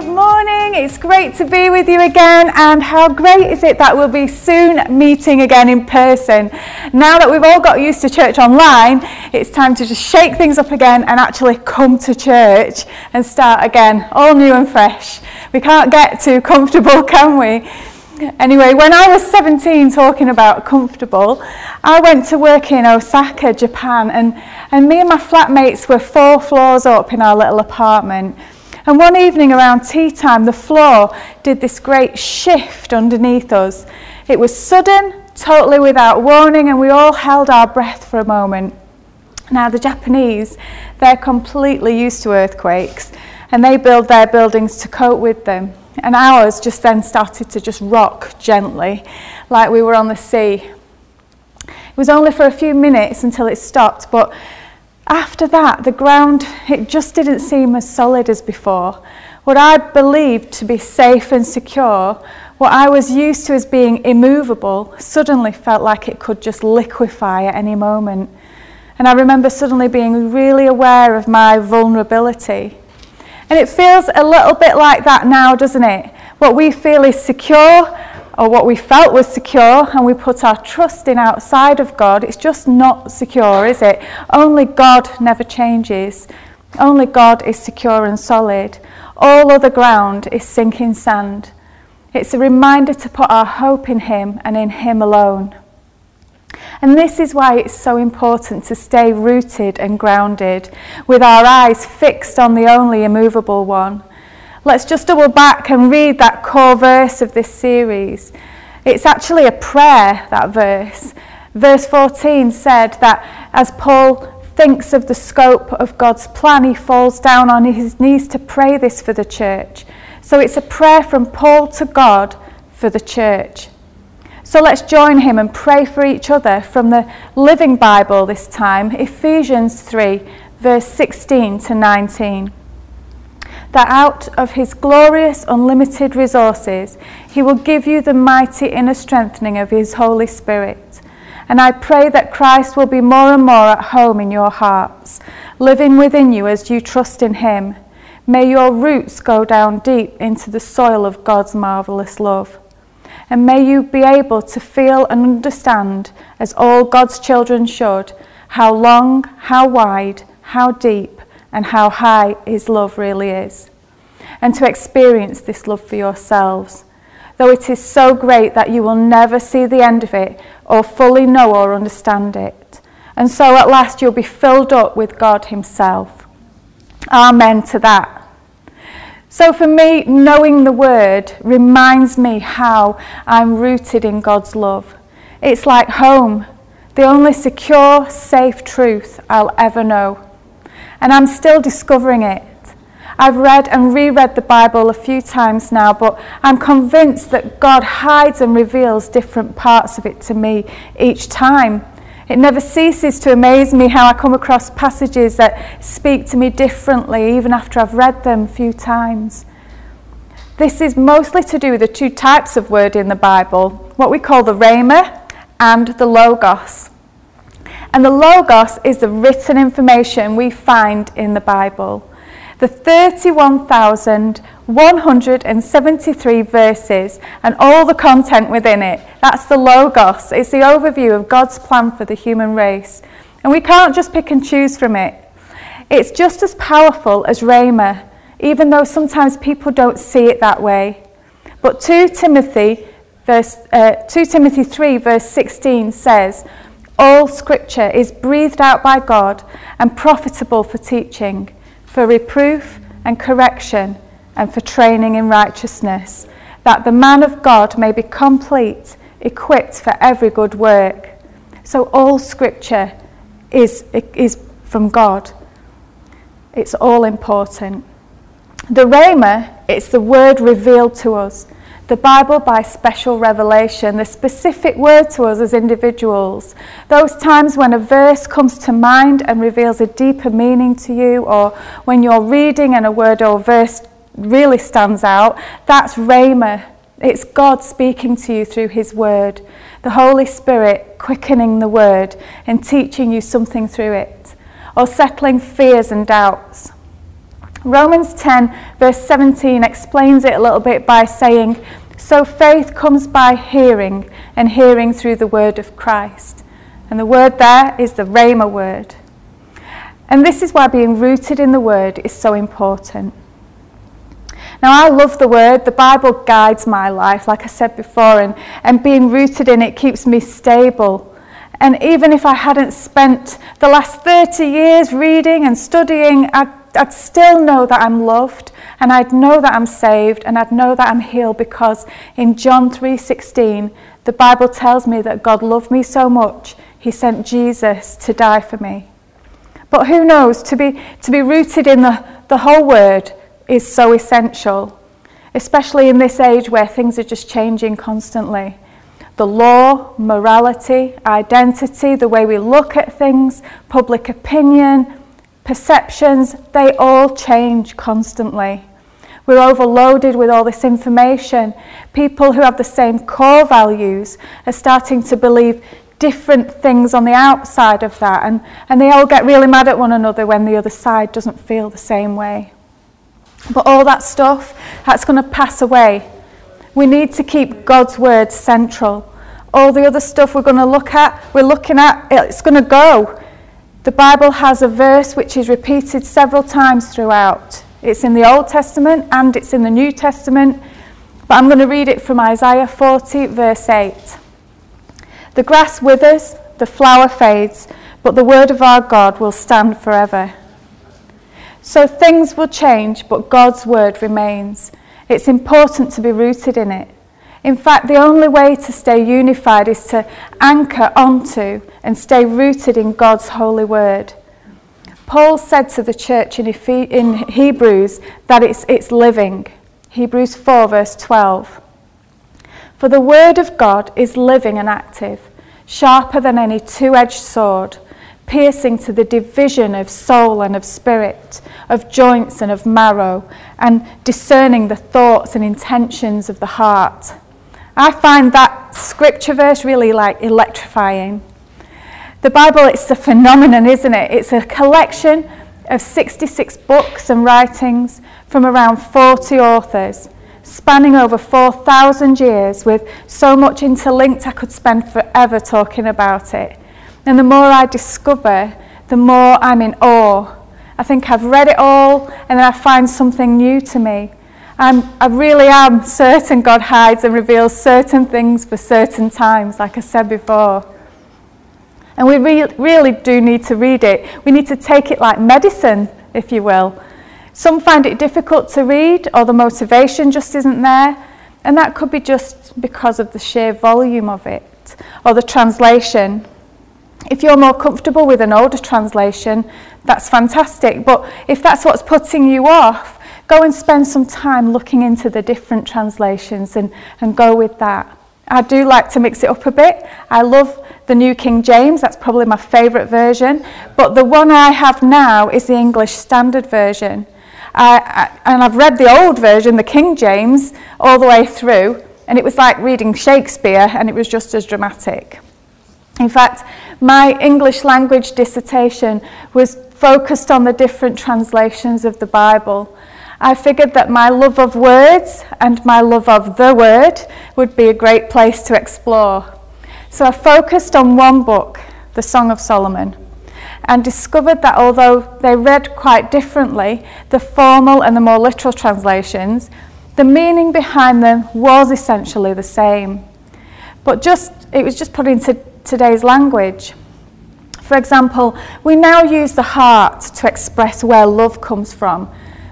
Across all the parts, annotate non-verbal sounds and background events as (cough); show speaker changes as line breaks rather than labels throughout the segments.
Good morning. It's great to be with you again. And how great is it that we'll be soon meeting again in person? Now that we've all got used to church online, it's time to just shake things up again and actually come to church and start again, all new and fresh. We can't get too comfortable, (laughs) can we? Anyway, when I was 17 talking about comfortable, I went to work in Osaka, Japan, and, and me and my flatmates were four floors up in our little apartment. And one evening around tea time, the floor did this great shift underneath us. It was sudden, totally without warning, and we all held our breath for a moment. Now, the Japanese, they're completely used to earthquakes, and they build their buildings to cope with them. And ours just then started to just rock gently, like we were on the sea. It was only for a few minutes until it stopped, but after that, the ground, it just didn't seem as solid as before. What I believed to be safe and secure, what I was used to as being immovable, suddenly felt like it could just liquefy at any moment. And I remember suddenly being really aware of my vulnerability. And it feels a little bit like that now, doesn't it? What we feel is secure, or what we felt was secure and we put our trust in outside of God, it's just not secure, is it? Only God never changes. Only God is secure and solid. All other ground is sinking sand. It's a reminder to put our hope in Him and in Him alone. And this is why it's so important to stay rooted and grounded, with our eyes fixed on the only immovable one. Let's just double back and read that core verse of this series. It's actually a prayer, that verse. Verse 14 said that as Paul thinks of the scope of God's plan, he falls down on his knees to pray this for the church. So it's a prayer from Paul to God for the church. So let's join him and pray for each other from the Living Bible this time, Ephesians 3, verse 16 to 19 that out of his glorious, unlimited resources, he will give you the mighty inner strengthening of his Holy Spirit. And I pray that Christ will be more and more at home in your hearts, living within you as you trust in him. May your roots go down deep into the soil of God's marvellous love. And may you be able to feel and understand, as all God's children should, how long, how wide, how deep, and how high His love really is, and to experience this love for yourselves. Though it is so great that you will never see the end of it or fully know or understand it. And so at last you'll be filled up with God Himself. Amen to that. So for me, knowing the Word reminds me how I'm rooted in God's love. It's like home, the only secure, safe truth I'll ever know and I'm still discovering it. I've read and reread the Bible a few times now, but I'm convinced that God hides and reveals different parts of it to me each time. It never ceases to amaze me how I come across passages that speak to me differently, even after I've read them a few times. This is mostly to do with the two types of word in the Bible what we call the Rhema and the Logos. And the Logos is the written information we find in the Bible. The 31,173 verses and all the content within it. That's the Logos. It's the overview of God's plan for the human race. And we can't just pick and choose from it. It's just as powerful as Rhema, even though sometimes people don't see it that way. But 2 Timothy, verse, uh, 2 Timothy 3, verse 16 says, all scripture is breathed out by God and profitable for teaching, for reproof and correction, and for training in righteousness, that the man of God may be complete, equipped for every good work. So all scripture is, is from God. It's all important. The Rhema, it's the word revealed to us the Bible by special revelation, the specific word to us as individuals. Those times when a verse comes to mind and reveals a deeper meaning to you, or when you're reading and a word or verse really stands out, that's Rhema. It's God speaking to you through His Word, the Holy Spirit quickening the Word and teaching you something through it, or settling fears and doubts. Romans 10, verse 17, explains it a little bit by saying, So faith comes by hearing, and hearing through the word of Christ. And the word there is the Rhema word. And this is why being rooted in the word is so important. Now, I love the word. The Bible guides my life, like I said before, and, and being rooted in it keeps me stable. And even if I hadn't spent the last 30 years reading and studying, I'd I'd still know that I'm loved and I'd know that I'm saved and I'd know that I'm healed because in John 3:16 the Bible tells me that God loved me so much he sent Jesus to die for me. But who knows to be to be rooted in the, the whole word is so essential, especially in this age where things are just changing constantly. The law, morality, identity, the way we look at things, public opinion, perceptions, they all change constantly. We're overloaded with all this information. People who have the same core values are starting to believe different things on the outside of that, and, and they all get really mad at one another when the other side doesn't feel the same way. But all that stuff, that's going to pass away. We need to keep God's word central. All the other stuff we're going to look at, we're looking at, it's going to go. The Bible has a verse which is repeated several times throughout. It's in the Old Testament and it's in the New Testament, but I'm going to read it from Isaiah 40, verse 8. The grass withers, the flower fades, but the word of our God will stand forever. So things will change, but God's word remains. It's important to be rooted in it. In fact, the only way to stay unified is to anchor onto and stay rooted in God's holy word. Paul said to the church in, Hebrews that it's, it's living. Hebrews 4, verse 12. For the word of God is living and active, sharper than any two edged sword, piercing to the division of soul and of spirit, of joints and of marrow, and discerning the thoughts and intentions of the heart. I find that scripture verse really like electrifying. The Bible, it's a phenomenon, isn't it? It's a collection of 66 books and writings from around 40 authors, spanning over 4,000 years, with so much interlinked I could spend forever talking about it. And the more I discover, the more I'm in awe. I think I've read it all, and then I find something new to me. I'm, I really am certain God hides and reveals certain things for certain times, like I said before. And we re- really do need to read it. We need to take it like medicine, if you will. Some find it difficult to read, or the motivation just isn't there. And that could be just because of the sheer volume of it, or the translation. If you're more comfortable with an older translation, that's fantastic. But if that's what's putting you off, go and spend some time looking into the different translations and, and go with that. I do like to mix it up a bit. I love the New King James, that's probably my favourite version. But the one I have now is the English Standard Version. I, I, and I've read the old version, the King James, all the way through, and it was like reading Shakespeare, and it was just as dramatic. In fact, my English language dissertation was focused on the different translations of the Bible. I figured that my love of words and my love of the word would be a great place to explore. So I focused on one book, the Song of Solomon, and discovered that although they read quite differently, the formal and the more literal translations, the meaning behind them was essentially the same. But just it was just put into today's language. For example, we now use the heart to express where love comes from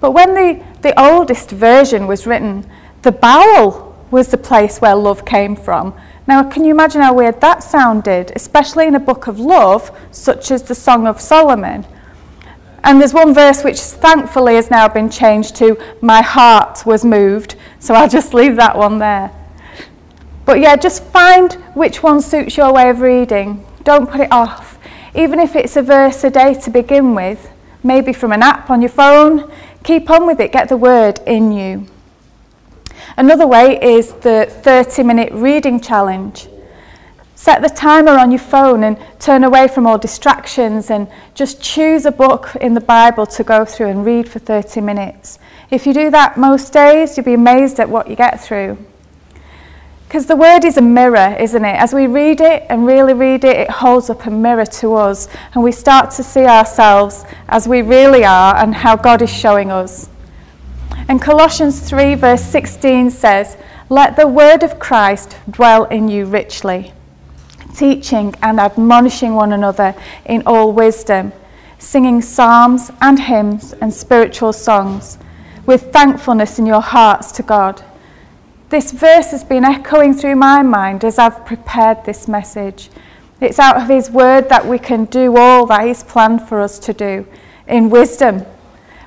but when the, the oldest version was written, the bowel was the place where love came from. Now, can you imagine how weird that sounded, especially in a book of love, such as the Song of Solomon? And there's one verse which thankfully has now been changed to, My heart was moved, so I'll just leave that one there. But yeah, just find which one suits your way of reading. Don't put it off. Even if it's a verse a day to begin with, maybe from an app on your phone, Keep on with it, get the word in you. Another way is the 30 minute reading challenge. Set the timer on your phone and turn away from all distractions and just choose a book in the Bible to go through and read for 30 minutes. If you do that most days, you'll be amazed at what you get through. Because the word is a mirror, isn't it? As we read it and really read it, it holds up a mirror to us, and we start to see ourselves as we really are and how God is showing us. And Colossians 3, verse 16 says, Let the word of Christ dwell in you richly, teaching and admonishing one another in all wisdom, singing psalms and hymns and spiritual songs, with thankfulness in your hearts to God. This verse has been echoing through my mind as I've prepared this message. It's out of His word that we can do all that He's planned for us to do in wisdom.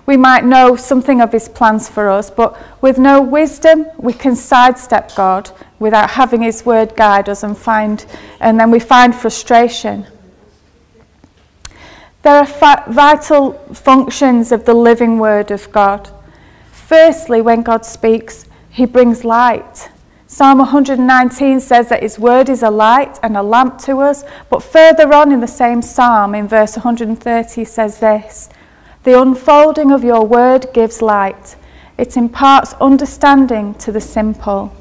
We might know something of His plans for us, but with no wisdom, we can sidestep God without having His word guide us and find, and then we find frustration. There are fa- vital functions of the living word of God. Firstly, when God speaks, he brings light. Psalm 119 says that His word is a light and a lamp to us, but further on in the same psalm, in verse 130, says this The unfolding of your word gives light, it imparts understanding to the simple.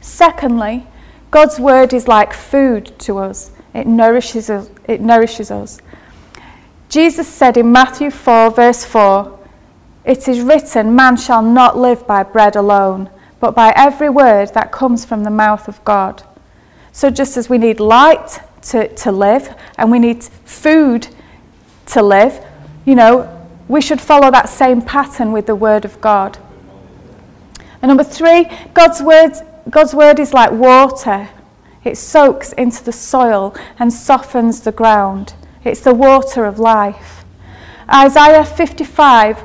Secondly, God's word is like food to us, it nourishes us. It nourishes us. Jesus said in Matthew 4, verse 4, it is written, Man shall not live by bread alone, but by every word that comes from the mouth of God. So, just as we need light to, to live and we need food to live, you know, we should follow that same pattern with the Word of God. And number three, God's word, God's word is like water. It soaks into the soil and softens the ground. It's the water of life. Isaiah 55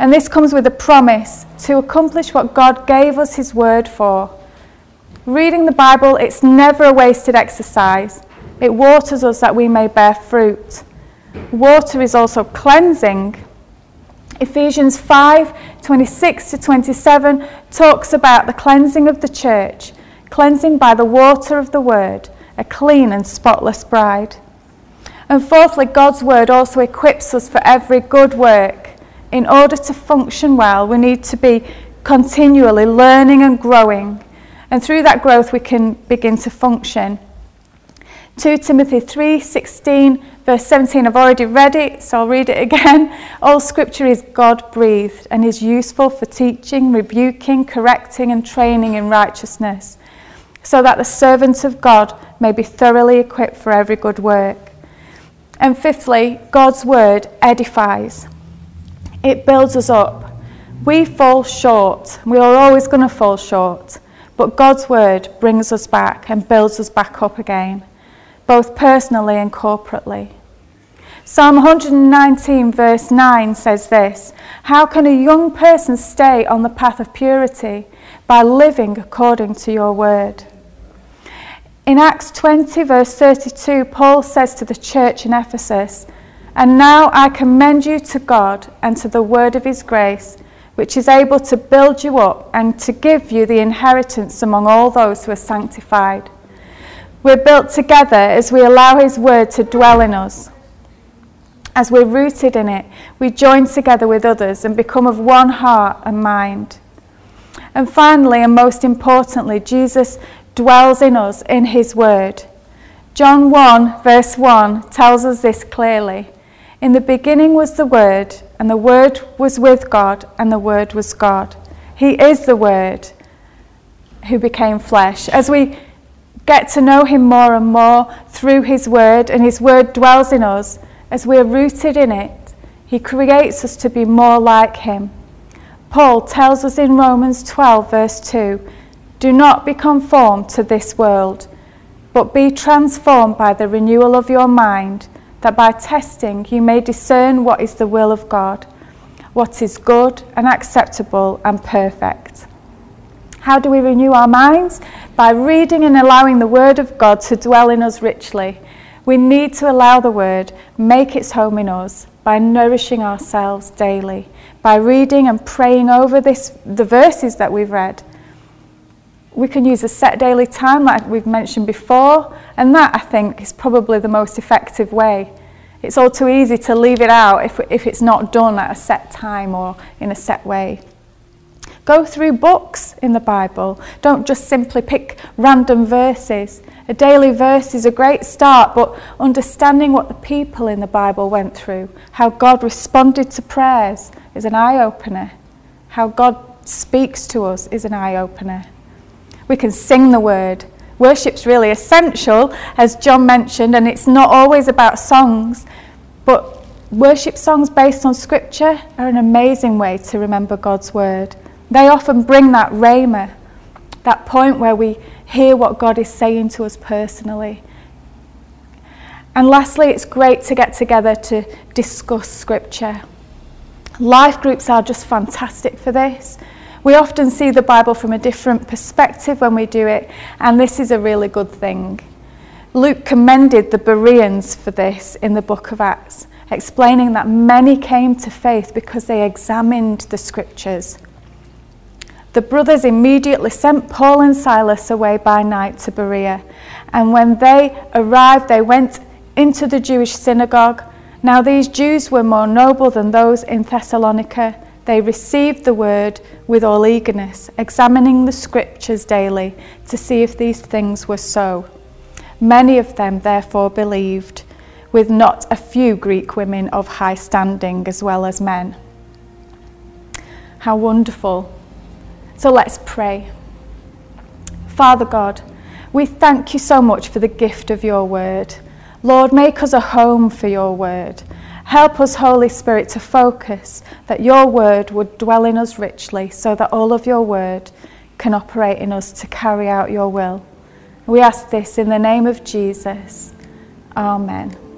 And this comes with a promise to accomplish what God gave us His word for. Reading the Bible, it's never a wasted exercise. It waters us that we may bear fruit. Water is also cleansing. Ephesians 5 26 to 27 talks about the cleansing of the church, cleansing by the water of the word, a clean and spotless bride. And fourthly, God's word also equips us for every good work in order to function well, we need to be continually learning and growing. And through that growth, we can begin to function. 2 Timothy 3:16 verse 17 I've already read it so I'll read it again (laughs) all scripture is God breathed and is useful for teaching rebuking correcting and training in righteousness so that the servant of God may be thoroughly equipped for every good work and fifthly God's word edifies it builds us up. We fall short. We are always going to fall short. But God's word brings us back and builds us back up again, both personally and corporately. Psalm 119, verse 9 says this How can a young person stay on the path of purity? By living according to your word. In Acts 20, verse 32, Paul says to the church in Ephesus, and now I commend you to God and to the word of his grace, which is able to build you up and to give you the inheritance among all those who are sanctified. We're built together as we allow his word to dwell in us. As we're rooted in it, we join together with others and become of one heart and mind. And finally, and most importantly, Jesus dwells in us in his word. John 1, verse 1 tells us this clearly. In the beginning was the Word, and the Word was with God, and the Word was God. He is the Word who became flesh. As we get to know Him more and more through His Word, and His Word dwells in us, as we are rooted in it, He creates us to be more like Him. Paul tells us in Romans 12, verse 2 Do not be conformed to this world, but be transformed by the renewal of your mind that by testing you may discern what is the will of God, what is good and acceptable and perfect. How do we renew our minds? By reading and allowing the Word of God to dwell in us richly. We need to allow the Word make its home in us by nourishing ourselves daily, by reading and praying over this, the verses that we've read. We can use a set daily time, like we've mentioned before, and that I think is probably the most effective way. It's all too easy to leave it out if, if it's not done at a set time or in a set way. Go through books in the Bible. Don't just simply pick random verses. A daily verse is a great start, but understanding what the people in the Bible went through, how God responded to prayers, is an eye opener. How God speaks to us is an eye opener. We can sing the word. Worship's really essential, as John mentioned, and it's not always about songs, but worship songs based on scripture are an amazing way to remember God's word. They often bring that rhema, that point where we hear what God is saying to us personally. And lastly, it's great to get together to discuss scripture. Life groups are just fantastic for this. We often see the Bible from a different perspective when we do it, and this is a really good thing. Luke commended the Bereans for this in the book of Acts, explaining that many came to faith because they examined the scriptures. The brothers immediately sent Paul and Silas away by night to Berea. And when they arrived, they went into the Jewish synagogue. Now, these Jews were more noble than those in Thessalonica. They received the word with all eagerness, examining the scriptures daily to see if these things were so. Many of them, therefore, believed, with not a few Greek women of high standing as well as men. How wonderful so let's pray. Father God, we thank you so much for the gift of your word. Lord, make us a home for your word. Help us, Holy Spirit, to focus that your word would dwell in us richly so that all of your word can operate in us to carry out your will. We ask this in the name of Jesus. Amen.